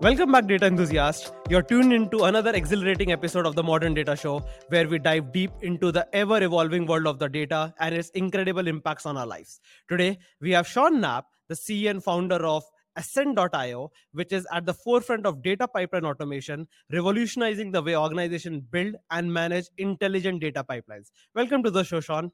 Welcome back, data enthusiasts. You're tuned into another exhilarating episode of the Modern Data Show, where we dive deep into the ever evolving world of the data and its incredible impacts on our lives. Today, we have Sean Knapp, the CEO and founder of Ascend.io, which is at the forefront of data pipeline automation, revolutionizing the way organizations build and manage intelligent data pipelines. Welcome to the show, Sean.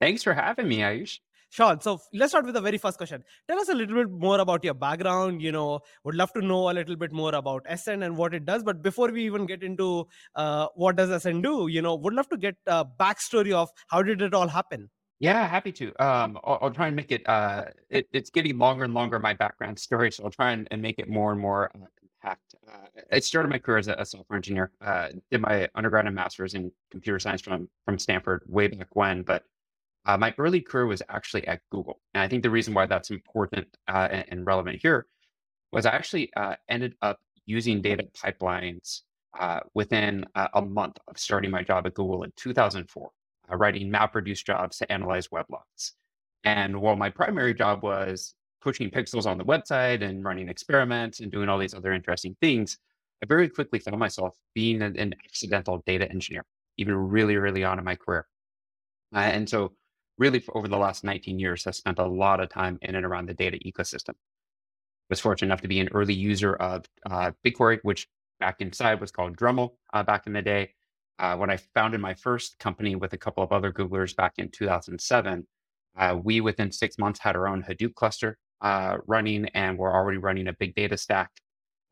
Thanks for having me, Ayush. Sean, so let's start with the very first question. Tell us a little bit more about your background. You know, would love to know a little bit more about Ascend and what it does. But before we even get into uh, what does Ascend do, you know, would love to get a backstory of how did it all happen. Yeah, happy to. Um, I'll, I'll try and make it, uh, it. It's getting longer and longer my background story, so I'll try and, and make it more and more uh, compact. Uh, I started my career as a, a software engineer. Uh, did my undergrad and master's in computer science from from Stanford way back when, but uh, my early career was actually at Google. And I think the reason why that's important uh, and, and, relevant here was I actually uh, ended up using data pipelines uh, within a month of starting my job at Google in 2004, uh, writing MapReduce jobs to analyze web logs. And while my primary job was pushing pixels on the website and running experiments and doing all these other interesting things, I very quickly found myself being an, an accidental data engineer, even really early on in my career. Uh, and so really over the last 19 years has spent a lot of time in and around the data ecosystem. Was fortunate enough to be an early user of uh, BigQuery, which back inside was called Dremel uh, back in the day. Uh, when I founded my first company with a couple of other Googlers back in 2007, uh, we within six months had our own Hadoop cluster uh, running, and we're already running a big data stack,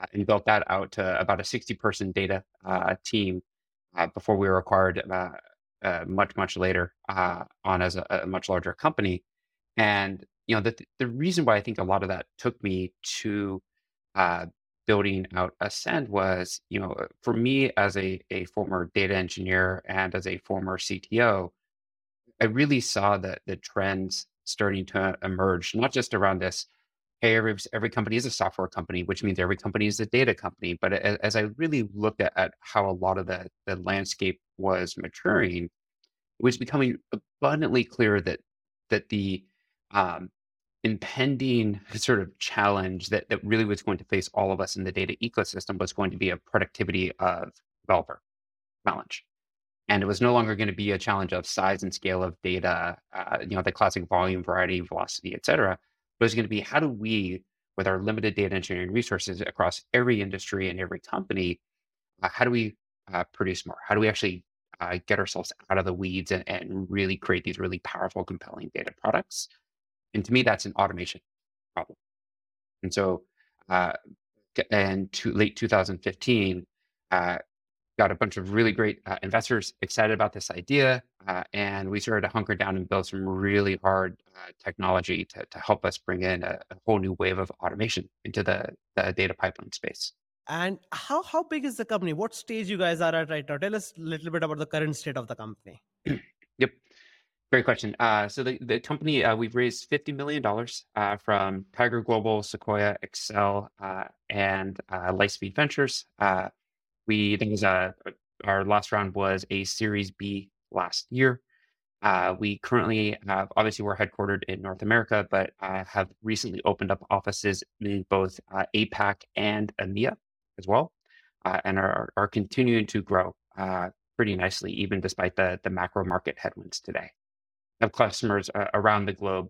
uh, and built that out to about a 60 person data team before we were acquired uh, much much later uh, on as a, a, much larger company. And you know the, the reason why i think a lot of that took me to uh, building out ascend was you know for me as a, a former data engineer and as a former cto i really saw that the trends starting to emerge not just around this hey every, every company is a software company which means every company is a data company but as, as i really looked at, at how a lot of the, the landscape was maturing, it was becoming abundantly clear that that the um, impending sort of challenge that, that really was going to face all of us in the data ecosystem was going to be a productivity of developer challenge. And it was no longer going to be a challenge of size and scale of data, uh, you know, the classic volume, variety, velocity, et cetera. But it's going to be how do we, with our limited data engineering resources across every industry and every company, uh, how do we uh, produce more? How do we actually uh, get ourselves out of the weeds and, and really create these really powerful, compelling data products. And to me, that's an automation problem. And so, uh, to late 2015, uh, got a bunch of really great uh, investors excited about this idea. Uh, and we started to hunker down and build some really hard uh, technology to, to help us bring in a, a, whole new wave of automation into the, the data pipeline space. And how how big is the company? What stage you guys are at right now? Tell us a little bit about the current state of the company. yep. Great question. Uh, so the, the company, uh, we've raised $50 million uh, from Tiger Global, Sequoia, Accel, uh, and uh, Lightspeed Ventures. Uh, we, that was, our last round was a Series B last year. we currently have, obviously we're headquartered in North America, but have recently opened up offices in both APAC and EMEA as well, uh, and are, are continuing to grow uh, pretty nicely, even despite the, the macro market headwinds today. Have customers uh, around the globe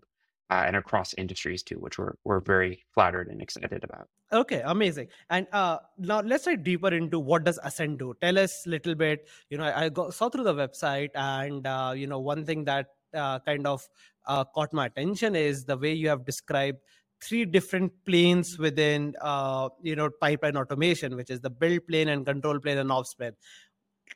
uh, and across industries too, which we're, we're very flattered and excited about. Okay, amazing. And uh, now let's dive deeper into what does Ascend do. Tell us a little bit. You know, I, I go, saw through the website, and uh, you know, one thing that kind of caught my attention is the way you have described three different planes within uh, you know pipeline automation which is the build plane and control plane and ops plane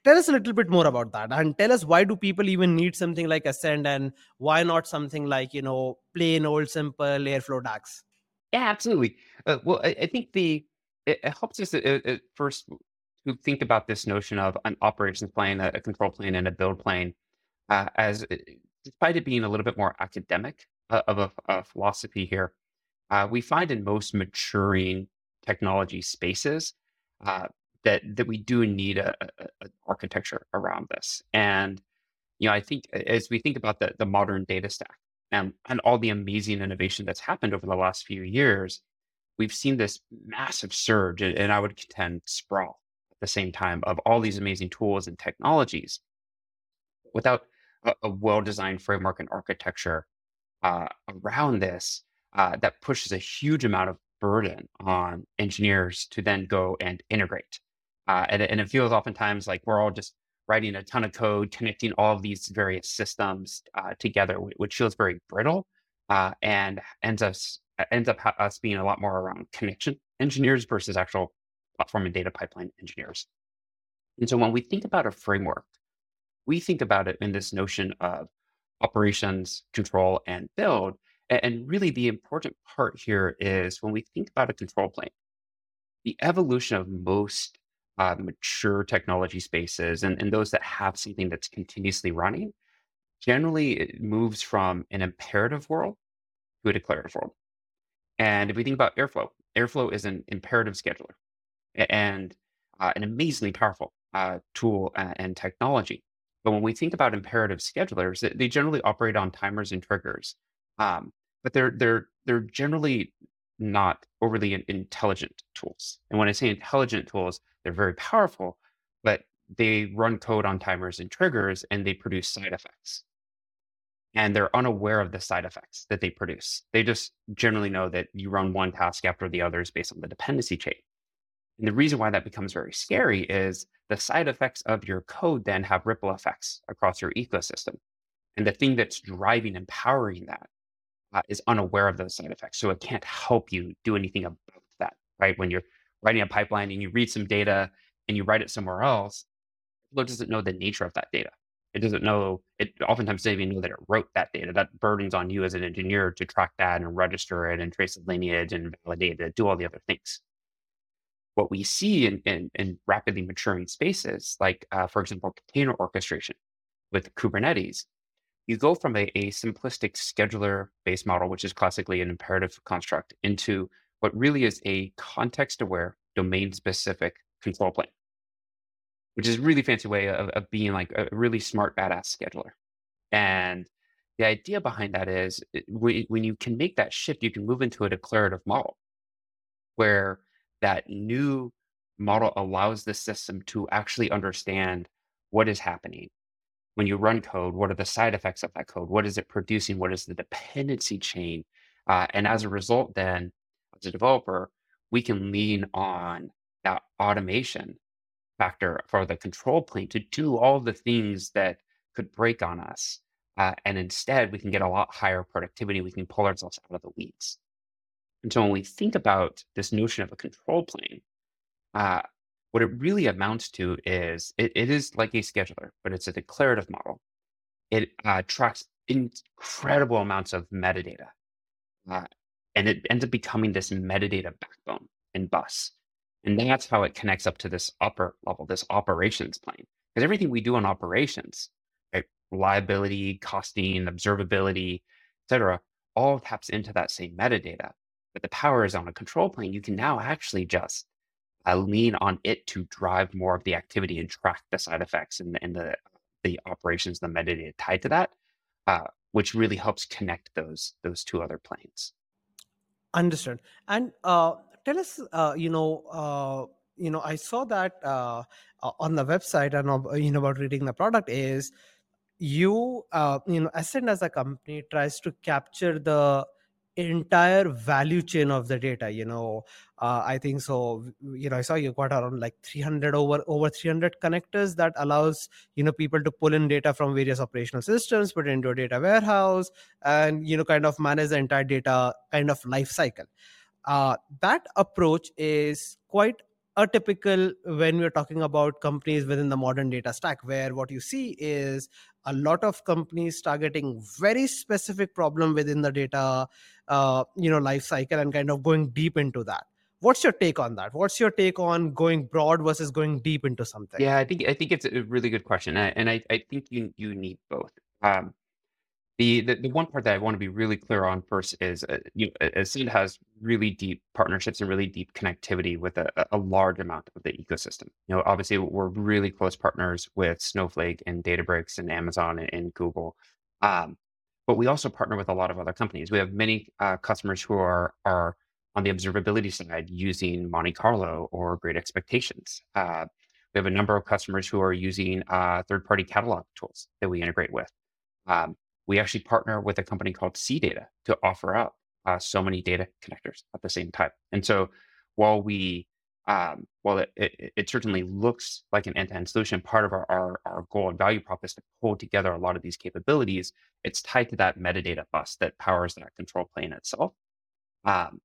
tell us a little bit more about that and tell us why do people even need something like ascend and why not something like you know plain old simple airflow DAGs? Yeah absolutely. Uh, well I, I, think the it, it helps us at, at first to think about this notion of an operations plane a, a control plane and a build plane uh, as uh, despite it being a little bit more academic uh, of a, a philosophy here uh, we find in most maturing technology spaces uh, that that we do need a, a, architecture around this. And you know, I think as we think about the the modern data stack and and all the amazing innovation that's happened over the last few years, we've seen this massive surge, and, and I would contend sprawl at the same time of all these amazing tools and technologies without a, a well-designed framework and architecture uh, around this uh, that pushes a huge amount of burden on engineers to then go and integrate. Uh, and, and it feels oftentimes like we're all just writing a ton of code, connecting all of these various systems uh, together, which feels very brittle uh, and ends us ends up us being a lot more around connection engineers versus actual platform and data pipeline engineers. And so when we think about a framework, we think about it in this notion of operations, control, and build. And really, the important part here is when we think about a control plane, the evolution of most uh, mature technology spaces and, and those that have something that's continuously running, generally it moves from an imperative world to a declarative world. And if we think about Airflow, Airflow is an imperative scheduler and uh, an amazingly powerful uh, tool and, technology. But when we think about imperative schedulers, they generally operate on timers and triggers. Um, but they're they're they're generally not overly intelligent tools. And when I say intelligent tools, they're very powerful, but they run code on timers and triggers and they produce side effects. And they're unaware of the side effects that they produce. They just generally know that you run one task after the others based on the dependency chain. And the reason why that becomes very scary is the side effects of your code then have ripple effects across your ecosystem. And the thing that's driving and powering that uh, is unaware of those side effects. So it can't help you do anything about that, right? When you're writing a pipeline and you read some data and you write it somewhere else, it doesn't know the nature of that data. It doesn't know, it oftentimes doesn't even know that it wrote that data. That burdens on you as an engineer to track that and register it and trace the lineage and validate it, do all the other things. What we see in, in, in rapidly maturing spaces, like, uh, for example, container orchestration with Kubernetes, you go from a, a simplistic scheduler based model, which is classically an imperative construct, into what really is a context aware, domain specific control plane, which is a really fancy way of, of being like a really smart, badass scheduler. And the idea behind that is when you can make that shift, you can move into a declarative model where that new model allows the system to actually understand what is happening when you run code, what are the side effects of that code? What is it producing? What is the dependency chain? Uh, and as a result, then as a developer, we can lean on that automation factor for the control plane to do all the things that could break on us. Uh, and instead, we can get a lot higher productivity. We can pull ourselves out of the weeds. And so when we think about this notion of a control plane, uh, what it really amounts to is it, it is like a scheduler, but it's a declarative model. It uh, tracks incredible amounts of metadata. Uh, and it ends up becoming this metadata backbone in bus. And that's how it connects up to this upper level, this operations plane. Because everything we do on operations, right, reliability, costing, observability, etc., all taps into that same metadata. But the power is on a control plane. You can now actually just uh, lean on it to drive more of the activity and track the side effects and, and the the operations, the metadata tied to that, uh, which really helps connect those those two other planes. Understood. And uh, tell us, uh, you know, uh, you know, I saw that uh, on the website, and you know about reading the product is you, uh, you know, Ascend as a company tries to capture the entire value chain of the data you know uh, i think so you know i saw you got around like 300 over over 300 connectors that allows you know people to pull in data from various operational systems put it into a data warehouse and you know kind of manage the entire data kind of life cycle. Uh, that approach is quite atypical when we're talking about companies within the modern data stack where what you see is a lot of companies targeting very specific problem within the data uh, you know life cycle and kind of going deep into that. What's your take on that? What's your take on going broad versus going deep into something? Yeah i think i think it's a really good question and i, I think you you need both. Um, the, the, the one part that I want to be really clear on first is, uh, you know, Ascend has really deep partnerships and really deep connectivity with a, a large amount of the ecosystem. You know, obviously we're really close partners with Snowflake and Databricks and Amazon and, and Google, um, but we also partner with a lot of other companies. We have many uh, customers who are are on the observability side using Monte Carlo or Great Expectations. Uh, we have a number of customers who are using uh, third-party catalog tools that we integrate with. Um, we actually partner with a company called CData to offer up uh, so many data connectors at the same time. And so while we um, while it, it, it, certainly looks like an end-to-end solution, part of our, our, our goal and value prop is to pull together a lot of these capabilities. It's tied to that metadata bus that powers that control plane itself. Um,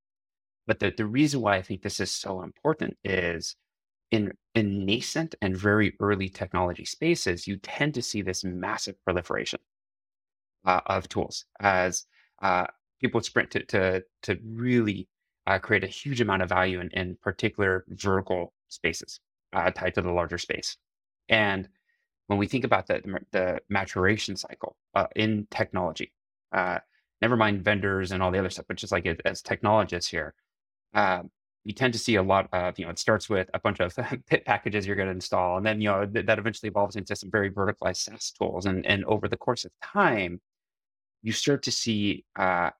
but the, the reason why I think this is so important is in, in nascent and very early technology spaces, you tend to see this massive proliferation uh, of tools as uh, people sprint to, to, to really uh, create a huge amount of value in, in particular vertical spaces uh, tied to the larger space. And when we think about the, the maturation cycle uh, in technology, uh, never mind vendors and all the other stuff, but just like as technologists here, uh, you tend to see a lot of, you know, it starts with a bunch of pip packages you're going to install, and then, you know, th- that eventually evolves into some very verticalized SaaS tools. And, and over the course of time, you start to see uh,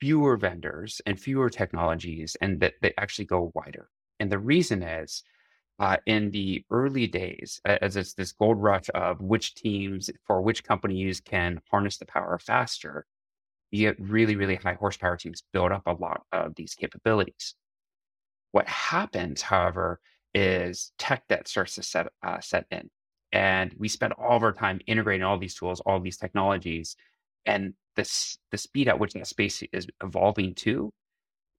fewer vendors and fewer technologies, and that they actually go wider. And the reason is, uh, in the early days, as it's this gold rush of which teams for which companies can harness the power faster, you get really, really high horsepower teams build up a lot of these capabilities. What happens, however, is tech debt starts to set uh, set in, and we spend all of our time integrating all these tools, all these technologies, and the the speed at which that space is evolving to.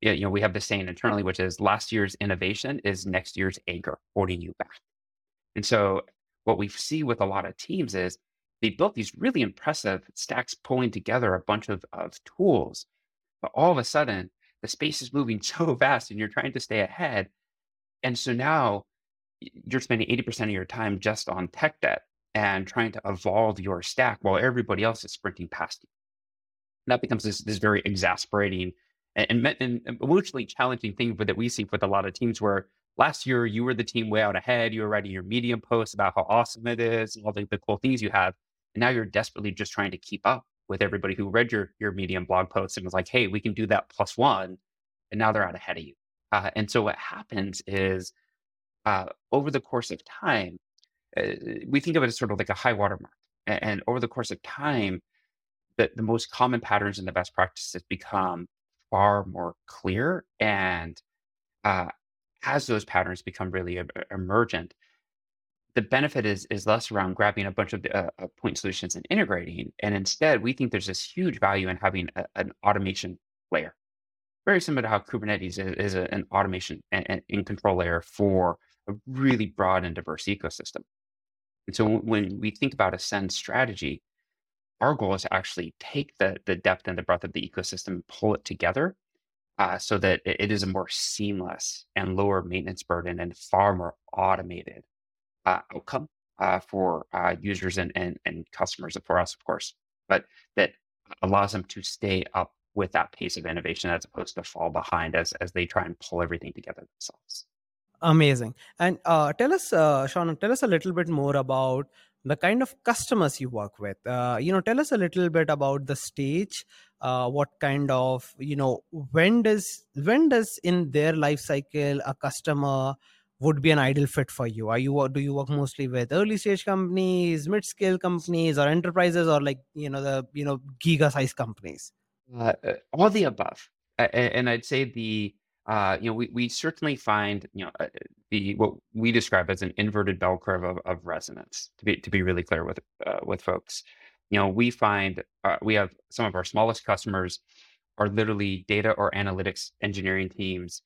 You know, we have the saying internally, which is last year's innovation is next year's anchor holding you back. And so, what we see with a lot of teams is they built these really impressive stacks pulling together a bunch of, of tools, but all of a sudden the space is moving so fast and you're trying to stay ahead. And so now you're spending 80% of your time just on tech debt and trying to evolve your stack while everybody else is sprinting past you. And that becomes this, this very exasperating and, and, and emotionally challenging thing that we see with a lot of teams where last year you were the team way out ahead. You were writing your Medium posts about how awesome it is and all the, the cool things you have. And now you're desperately just trying to keep up with everybody who read your, your Medium blog post and was like, hey, we can do that plus one. And now they're out ahead of you. Uh, and so what happens is uh, over the course of time, uh, we think of it as sort of like a high watermark. And, and over the course of time, the, the most common patterns and the best practices become far more clear. And uh, as those patterns become really emergent, the benefit is is less around grabbing a bunch of uh, uh, point solutions and integrating, and instead we think there's this huge value in having a, an automation layer, very similar to how Kubernetes is, is a, an automation and, and control layer for a really broad and diverse ecosystem. And so when we think about Ascend strategy, our goal is to actually take the the depth and the breadth of the ecosystem, and pull it together, uh, so that it, it is a more seamless and lower maintenance burden and far more automated uh, outcome uh, for uh, users and, and, and customers, for us, of course, but that allows them to stay up with that pace of innovation as opposed to fall behind as, as they try and pull everything together themselves. Amazing. And uh, tell us, uh, Sean, tell us a little bit more about the kind of customers you work with. Uh, you know, tell us a little bit about the stage. Uh, what kind of, you know, when does when does in their life cycle a customer would be an ideal fit for you? Are you do you work mostly with early stage companies, mid scale companies, or enterprises, or like you know the you know giga size companies? Uh, uh all the above, and I'd say the uh, you know we, we certainly find you know uh, the what we describe as an inverted bell curve of, of resonance. To be to be really clear with uh, with folks, you know we find uh, we have some of our smallest customers are literally data or analytics engineering teams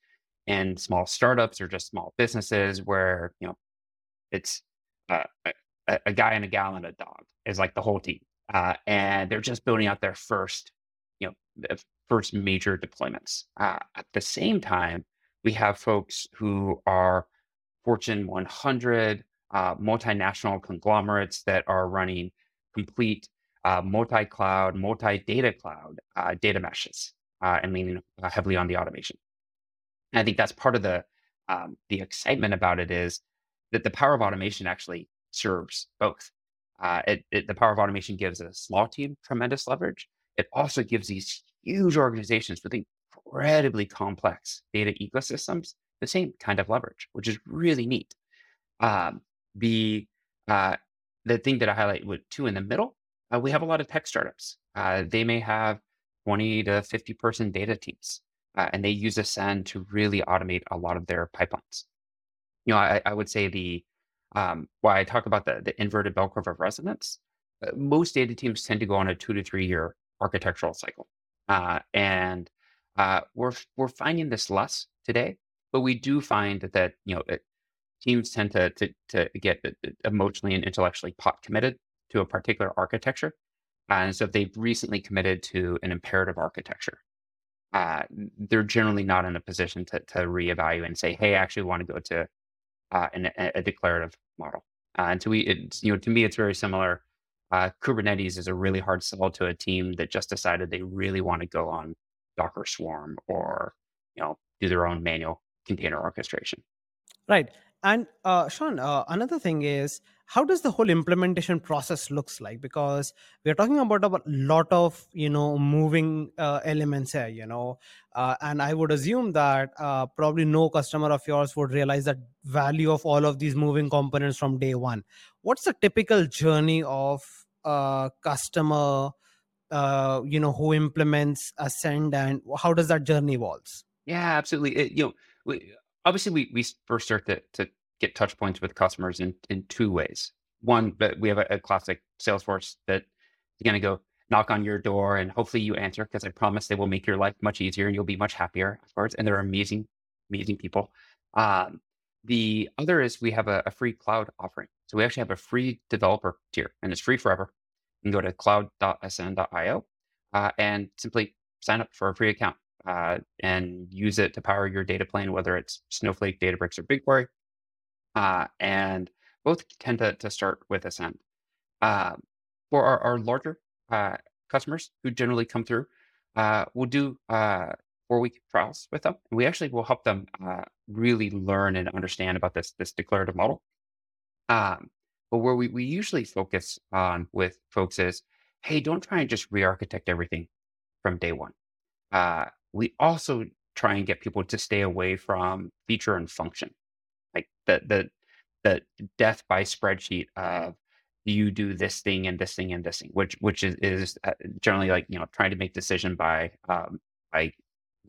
and small startups or just small businesses where you know it's uh, a, a, guy and a gal and a dog is like the whole team uh, and they're just building out their first you know first major deployments uh, at the same time we have folks who are fortune 100 uh, multinational conglomerates that are running complete uh, multi-data cloud uh, data meshes and leaning heavily on the automation and I think that's part of the um, the excitement about it is that the power of automation actually serves both. Uh, it, it, the power of automation gives a small team tremendous leverage. It also gives these huge organizations with incredibly complex data ecosystems, the same kind of leverage, which is really neat. Um, the uh, the thing that I highlight with two in the middle, uh, we have a lot of tech startups. Uh, they may have 20 to 50 person data teams, uh, and they use Ascend to really automate a lot of their pipelines. You know, I, I would say the um, why I talk about the, the inverted bell curve of resonance, uh, most data teams tend to go on a two to three year architectural cycle. Uh, and uh, we're, we're finding this less today, but we do find that, you know, it, teams tend to, to, to get emotionally and intellectually pot committed to a particular architecture. And so if they've recently committed to an imperative architecture, uh, they're generally not in a position to, to reevaluate and say, hey, I actually want to go to uh, an, a declarative model. Uh, and so we, it's, you know, to me, it's very similar. Uh, Kubernetes is a really hard sell to a team that just decided they really want to go on Docker Swarm or, you know, do their own manual container orchestration. Right. And uh, Sean, uh, another thing is how does the whole implementation process looks like? Because we are talking about a lot of you know moving uh, elements here, you know, uh, and I would assume that uh, probably no customer of yours would realize that value of all of these moving components from day one. What's the typical journey of a customer, uh, you know, who implements Ascend, and how does that journey evolves? Yeah, absolutely. It, you know, we, obviously we, we first start to, to get touch points with customers in, in two ways. One, but we have a, a classic Salesforce that is going to go knock on your door and hopefully you answer because I promise they will make your life much easier and you'll be much happier afterwards. And they're amazing, amazing people. Um, the other is we have a, a, free cloud offering. So we actually have a free developer tier and it's free forever. You can go to cloud.ascend.io uh, and simply sign up for a free account uh, and use it to power your data plane, whether it's Snowflake, Databricks, or BigQuery. Uh, and both tend to, to start with Ascend. Uh, for our, our larger uh, customers who generally come through, uh, we'll do uh, four week trials with them. And we actually will help them really learn and understand about this, this declarative model. Um, but where we, we usually focus on with folks is, hey, don't try and just re-architect everything from day one. Uh, we also try and get people to stay away from feature and function, like the the the death by spreadsheet of you do this thing and this thing and this thing, which which is, is uh, generally like you know trying to make decision by um, by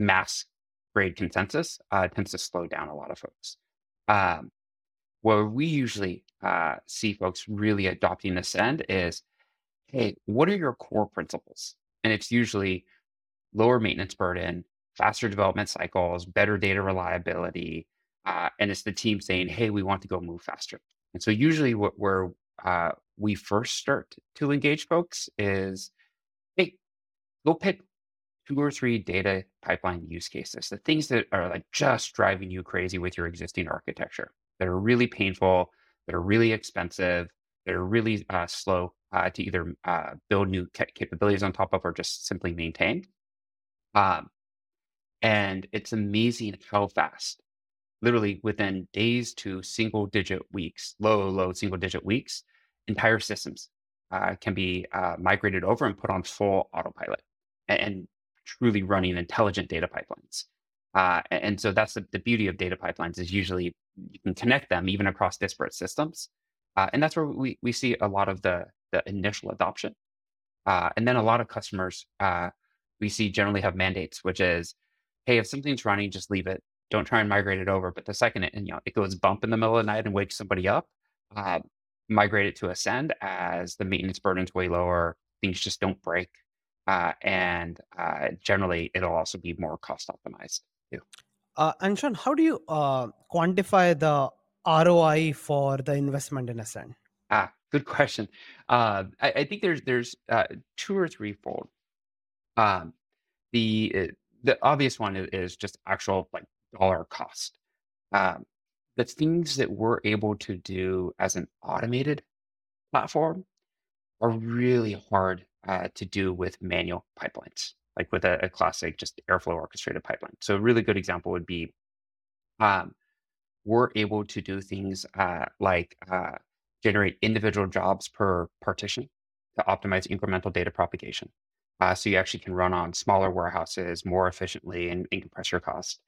mass grade consensus uh, tends to slow down a lot of folks. Um, where we usually uh, see folks really adopting Ascend is, hey, what are your core principles? And it's usually lower maintenance burden, faster development cycles, better data reliability. Uh, and it's the team saying, hey, we want to go move faster. And so usually what where uh, we first start to engage folks is, hey, go pick two or three data pipeline use cases, the things that are like just driving you crazy with your existing architecture, that are really painful, that are really expensive, that are really uh, slow uh, to either uh, build new capabilities on top of or just simply maintain. Um, and it's amazing how fast, literally within days to single digit weeks, low, low single digit weeks, entire systems uh, can be uh, migrated over and put on full autopilot and, and truly running intelligent data pipelines. Uh, and so that's the, the, beauty of data pipelines is usually you can connect them even across disparate systems. Uh, and that's where we, we see a lot of the, the initial adoption. Uh, and then a lot of customers uh, we see generally have mandates, which is, hey, if something's running, just leave it. Don't try and migrate it over. But the second it, you know, it goes bump in the middle of the night and wakes somebody up, uh, migrate it to Ascend as the maintenance burden's way lower. Things just don't break. Uh, and uh, generally, it'll also be more cost optimized too. Uh, and Sean, how do you uh, quantify the ROI for the investment in Ascend? Ah, good question. Uh, I, I, think there's there's uh, two or three fold. Um, the uh, the obvious one is, just actual like dollar cost. Um, the things that we're able to do as an automated platform are really hard uh, to do with manual pipelines, like with a, a, classic just Airflow orchestrated pipeline. So a really good example would be um, we're able to do things uh, like uh, generate individual jobs per partition to optimize incremental data propagation. Uh, so you actually can run on smaller warehouses more efficiently and, and compress your cost.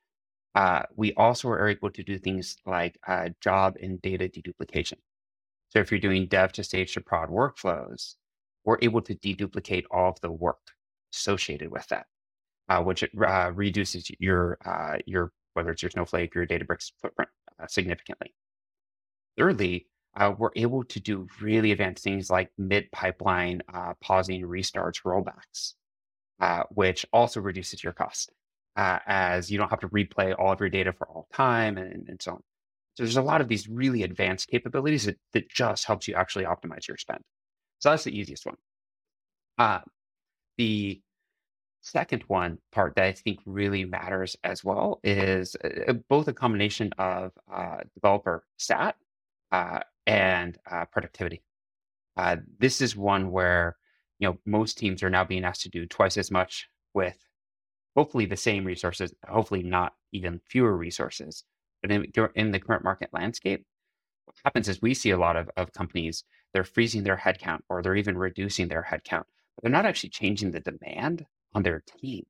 Uh, we also are able to do things like uh, job and data deduplication. So if you're doing dev to stage to prod workflows, we're able to deduplicate all of the work associated with that, uh, which uh, reduces your uh, your whether it's your Snowflake or your Databricks footprint uh, significantly. Thirdly, uh, we're able to do really advanced things like mid pipeline uh, pausing, restarts, rollbacks, which also reduces your cost as you don't have to replay all of your data for all time and, and so on. So there's a lot of these really advanced capabilities that, that just helps you actually optimize your spend. So that's the easiest one. Uh, the second one part that I think really matters as well is uh, both a combination of uh, developer stat uh, and uh, productivity. Uh, this is one where you know most teams are now being asked to do twice as much with hopefully the same resources, hopefully not even fewer resources. But in, in the current market landscape, what happens is we see a lot of, of companies, they're freezing their headcount or they're even reducing their headcount, but they're not actually changing the demand on their team,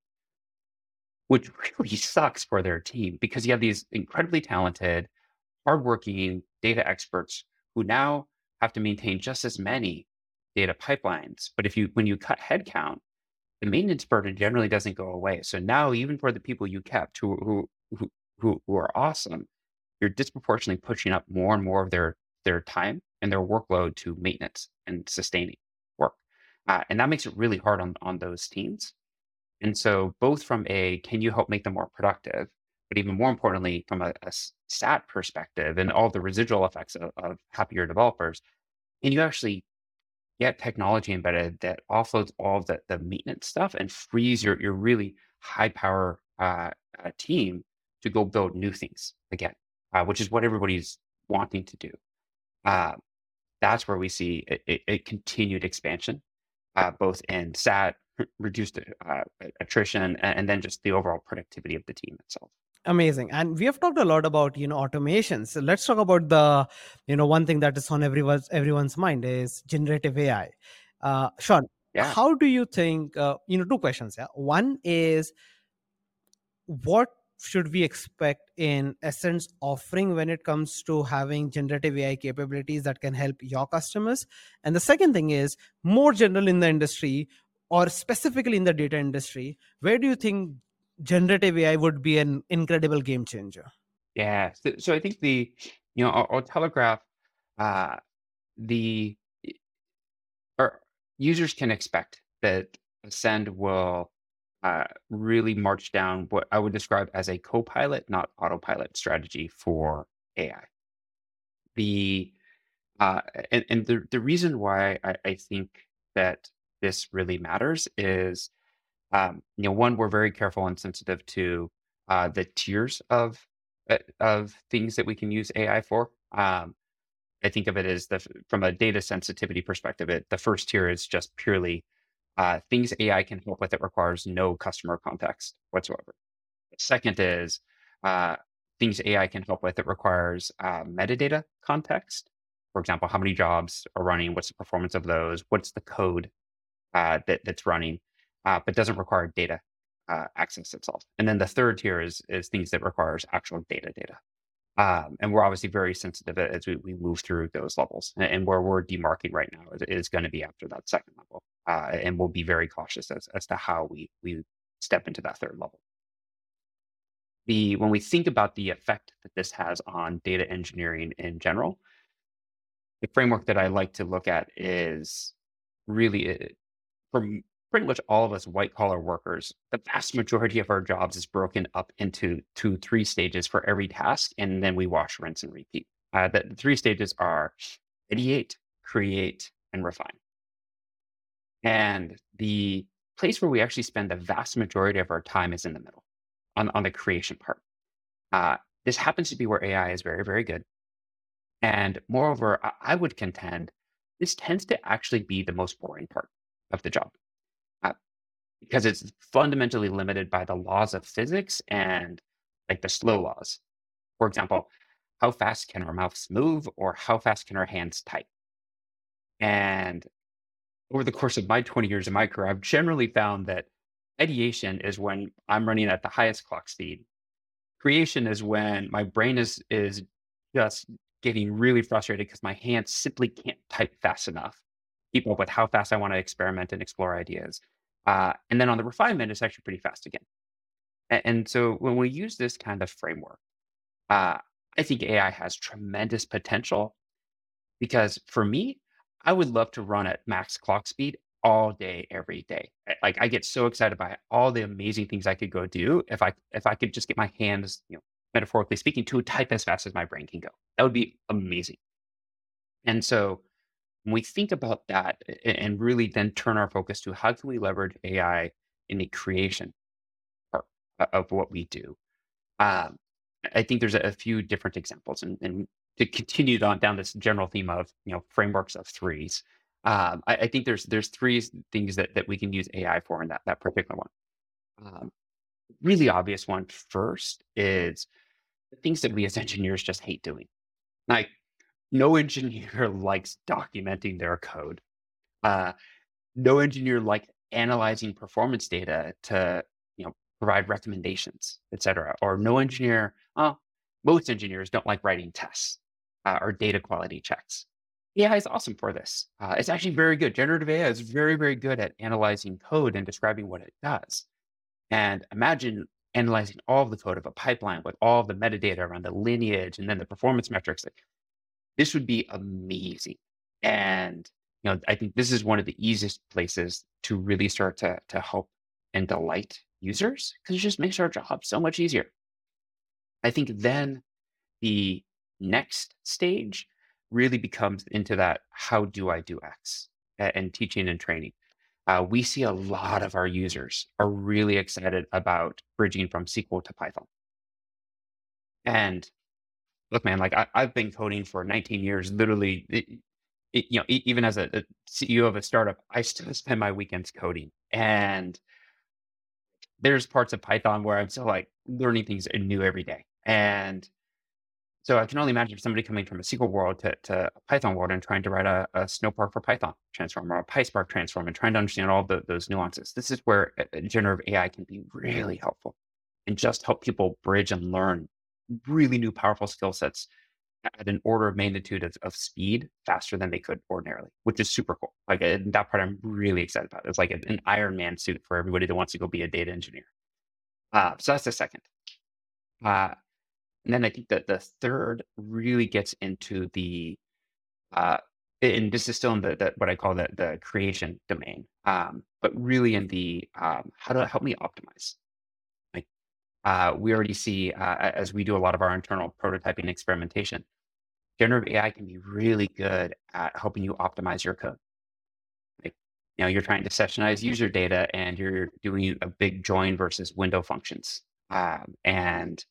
which really sucks for their team because you have these incredibly talented, hardworking data experts who now have to maintain just as many data pipelines. But if you, when you cut headcount, the maintenance burden generally doesn't go away. So now, even for the people you kept who who who who, are awesome, you're disproportionately pushing up more and more of their their time and their workload to maintenance and sustaining work, uh, and that makes it really hard on on those teams. And so, both from a can you help make them more productive, but even more importantly, from a, a stat perspective and all the residual effects of, of happier developers, and you actually get technology embedded that offloads all of the, the maintenance stuff and frees your, your really high power uh, uh, team to go build new things again, uh, which is what everybody's wanting to do. That's where we see a, a, continued expansion, uh, both in SAT, reduced uh, attrition, and, and then just the overall productivity of the team itself. Amazing and we have talked a lot about you know automation so let's talk about the you know one thing that is on everyone's everyone's mind is generative ai uh sean yeah. how do you think uh, you know two questions yeah. One is what should we expect in Ascend's offering when it comes to having generative ai capabilities that can help your customers and the second thing is more general in the industry or specifically in the data industry where do you think generative AI would be an incredible game changer. Yeah. So, so I think the, you know, I'll, I'll telegraph uh, the, or users can expect that Ascend will uh, really march down what I would describe as a co-pilot, not autopilot strategy for AI. The uh, and, and the the reason why I, I think that this really matters is um, you know, one, we're very careful and sensitive to uh, the tiers of uh, of things that we can use AI for. Um, I think of it as the from a data sensitivity perspective. It the first tier is just purely uh, things AI can help with that requires no customer context whatsoever. Second is uh, things AI can help with that requires uh, metadata context. For example, how many jobs are running? What's the performance of those? What's the code uh, that that's running? uh, but doesn't require data uh, access itself. And then the third tier is is things that requires actual data data. Um, and we're obviously very sensitive as we, we move through those levels. And, and where we're demarking right now is, is going to be after that second level. Uh, and we'll be very cautious as, as to how we, we step into that third level. The, when we think about the effect that this has on data engineering in general, the framework that I like to look at is really uh, from pretty much all of us white collar workers, the vast majority of our jobs is broken up into two, three stages for every task. And then we wash, rinse, and repeat. Uh, the, three stages are ideate, create, and refine. And the place where we actually spend the vast majority of our time is in the middle on, on the creation part. Uh, this happens to be where AI is very, very good. And moreover, I would contend this tends to actually be the most boring part of the job because it's fundamentally limited by the laws of physics and like the slow laws. For example, how fast can our mouths move or how fast can our hands type? And over the course of my 20 years in my career, I've generally found that ideation is when I'm running at the highest clock speed. Creation is when my brain is is just getting really frustrated because my hands simply can't type fast enough, keep up with how fast I want to experiment and explore ideas. Uh, and then on the refinement, it's actually pretty fast again. And, and so when we use this kind of framework, uh, I think AI has tremendous potential because for me, I would love to run at max clock speed all day, every day. Like I get so excited by all the amazing things I could go do if I if I could just get my hands, you know, metaphorically speaking, to type as fast as my brain can go. That would be amazing. And so when we think about that and really then turn our focus to how can we leverage AI in the creation part of what we do, um, I think there's a, few different examples. And, and to continue on down this general theme of you know frameworks of threes, um, I, I, think there's there's three things that, that we can use AI for in that that particular one. Um, really obvious one first is the things that we as engineers just hate doing. Like no engineer likes documenting their code. Uh, no engineer likes analyzing performance data to you know provide recommendations, et cetera. Or no engineer, oh, most engineers don't like writing tests uh, or data quality checks. AI is awesome for this. Uh, it's actually very good. Generative AI is very, very good at analyzing code and describing what it does. And imagine analyzing all of the code of a pipeline with all of the metadata around the lineage and then the performance metrics. Like, this would be amazing. And you know, I think this is one of the easiest places to really start to to help and delight users because it just makes our job so much easier. I think then the next stage really becomes into that how do I do X and teaching and training. Uh, we see a lot of our users are really excited about bridging from SQL to Python. And look, man, like I, have been coding for 19 years, literally, it, it, you know, even as a, a, CEO of a startup, I still spend my weekends coding. And there's parts of Python where I'm still like learning things new every day. And so I can only imagine somebody coming from a SQL world to, to a Python world and trying to write a, a Snowpark for Python transform or a PySpark transform and trying to understand all the, those nuances. This is where generative AI can be really helpful and just help people bridge and learn really new powerful skill sets at an order of magnitude of, of speed faster than they could ordinarily, which is super cool. Like that part I'm really excited about. It's like an Iron Man suit for everybody that wants to go be a data engineer. Uh, so that's the second. Uh, and then I think that the third really gets into the, uh, and this is still in the, the what I call the the creation domain, um, but really in the um, how to help me optimize. Uh, we already see uh, as we do a lot of our internal prototyping experimentation, generative AI can be really good at helping you optimize your code. Like you know, you're trying to sessionize user data and you're doing a big join versus window functions, um, and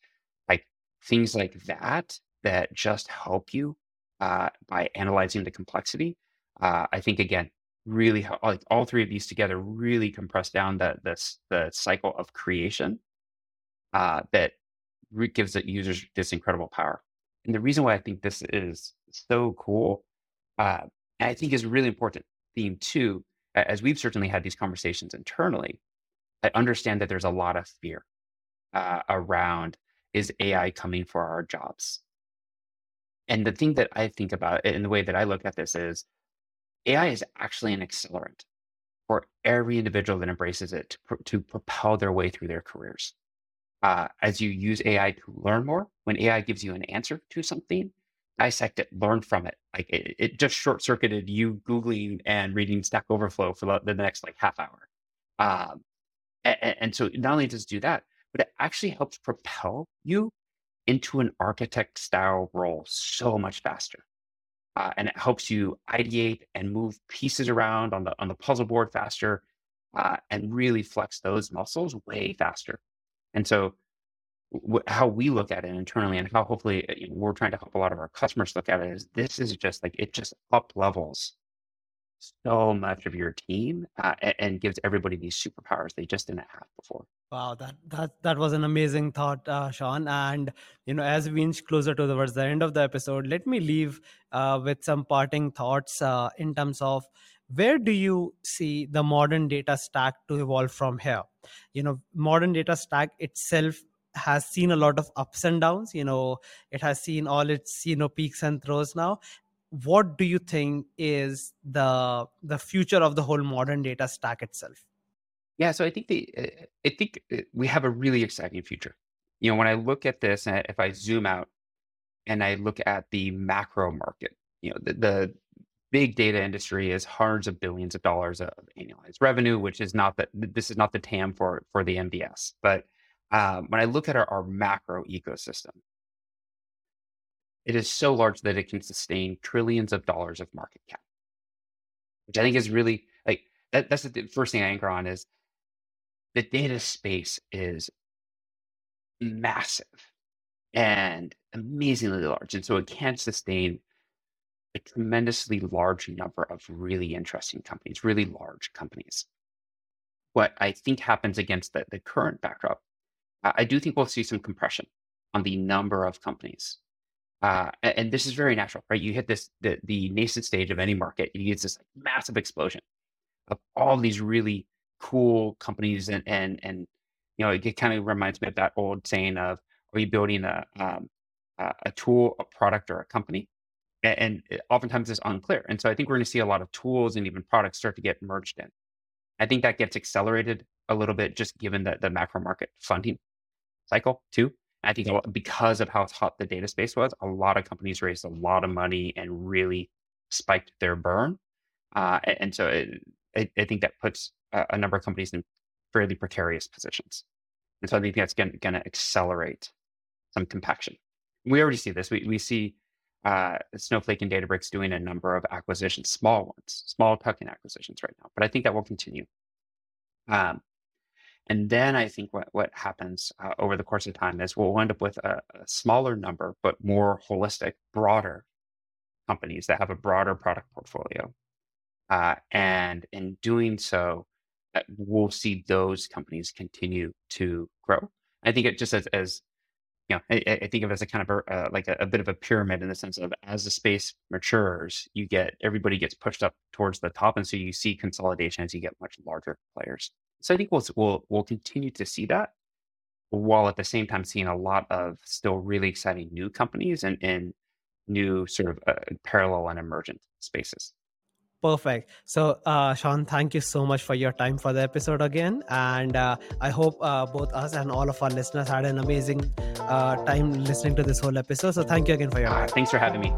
like things like that that just help you uh, by analyzing the complexity. Uh, I think again, really like all three of these together really compress down the the, the cycle of creation uh, that re- gives the users this incredible power. And the reason why I think this is so cool, uh, and I think is a really important theme too, as we've certainly had these conversations internally, I understand that there's a lot of fear uh, around is AI coming for our jobs? And the thing that I think about in the way that I look at this is AI is actually an accelerant for every individual that embraces it to, to propel their way through their careers. Uh, as you use AI to learn more, when AI gives you an answer to something, dissect it, learn from it. Like it, it just short circuited you Googling and reading Stack Overflow for the, next like half hour. Um, and, and, so not only does it do that, but it actually helps propel you into an architect style role so much faster. Uh, and it helps you ideate and move pieces around on the on the puzzle board faster, uh, and really flex those muscles way faster. And so, w- how we look at it internally, and how hopefully uh, we're trying to help a lot of our customers look at it, is this is just like it just up levels so much of your team uh, and, and, gives everybody these superpowers they just didn't have before. Wow, that that that was an amazing thought, uh, Sean. And you know, as we inch closer towards the end of the episode, let me leave uh, with some parting thoughts uh, in terms of where do you see the modern data stack to evolve from here? You know modern data stack itself has seen a lot of ups and downs you know it has seen all its you know peaks and throws now. What do you think is the the future of the whole modern data stack itself? Yeah so i think the uh, i think uh, we have a really exciting future. You know when i look at this and if i zoom out and i look at the macro market you know the, the big data industry is hundreds of billions of dollars of annualized revenue, which is not that this is not the TAM for for the MDS. But um, when I look at our, our macro ecosystem, it is so large that it can sustain trillions of dollars of market cap, which I think is really like that, that's the first thing I anchor on is the data space is massive and amazingly large, and so it can sustain tremendously large number of really interesting companies, really large companies. What I think happens against the, the current backdrop, I do think we'll see some compression on the number of companies. Uh, and, and, this is very natural, right? You hit this the, the nascent stage of any market, you get this massive explosion of all these really cool companies, and and and you know it kind of reminds me of that old saying of, "Are you building a um, a tool, a product, or a company?" And oftentimes it's unclear. And so I think we're going to see a lot of tools and even products start to get merged in. I think that gets accelerated a little bit just given the, the macro market funding cycle too. I think because of how hot the data space was, a lot of companies raised a lot of money and really spiked their burn. Uh, and so it, I, I, think that puts a, a, number of companies in fairly precarious positions. And so I think that's going to accelerate some compaction. We already see this. We, we see uh, Snowflake and Databricks doing a number of acquisitions, small ones, small tuck-in acquisitions right now. But I think that will continue. Um, and then I think what what happens uh, over the course of time is we'll end up with a, a, smaller number, but more holistic, broader companies that have a broader product portfolio. Uh, and in doing so, uh, we'll see those companies continue to grow. I think it just as as you know, I, I, think of it as a kind of a, uh, like a, a, bit of a pyramid in the sense of as the space matures, you get everybody gets pushed up towards the top, and so you see consolidation as you get much larger players. So I think we'll we'll we'll continue to see that, while at the same time seeing a lot of still really exciting new companies and in new sort of uh, parallel and emergent spaces. Perfect. So, uh, Sean, thank you so much for your time for the episode again. And uh, I hope uh, both us and all of our listeners had an amazing uh, time listening to this whole episode. So, thank you again for your time. Thanks for having me.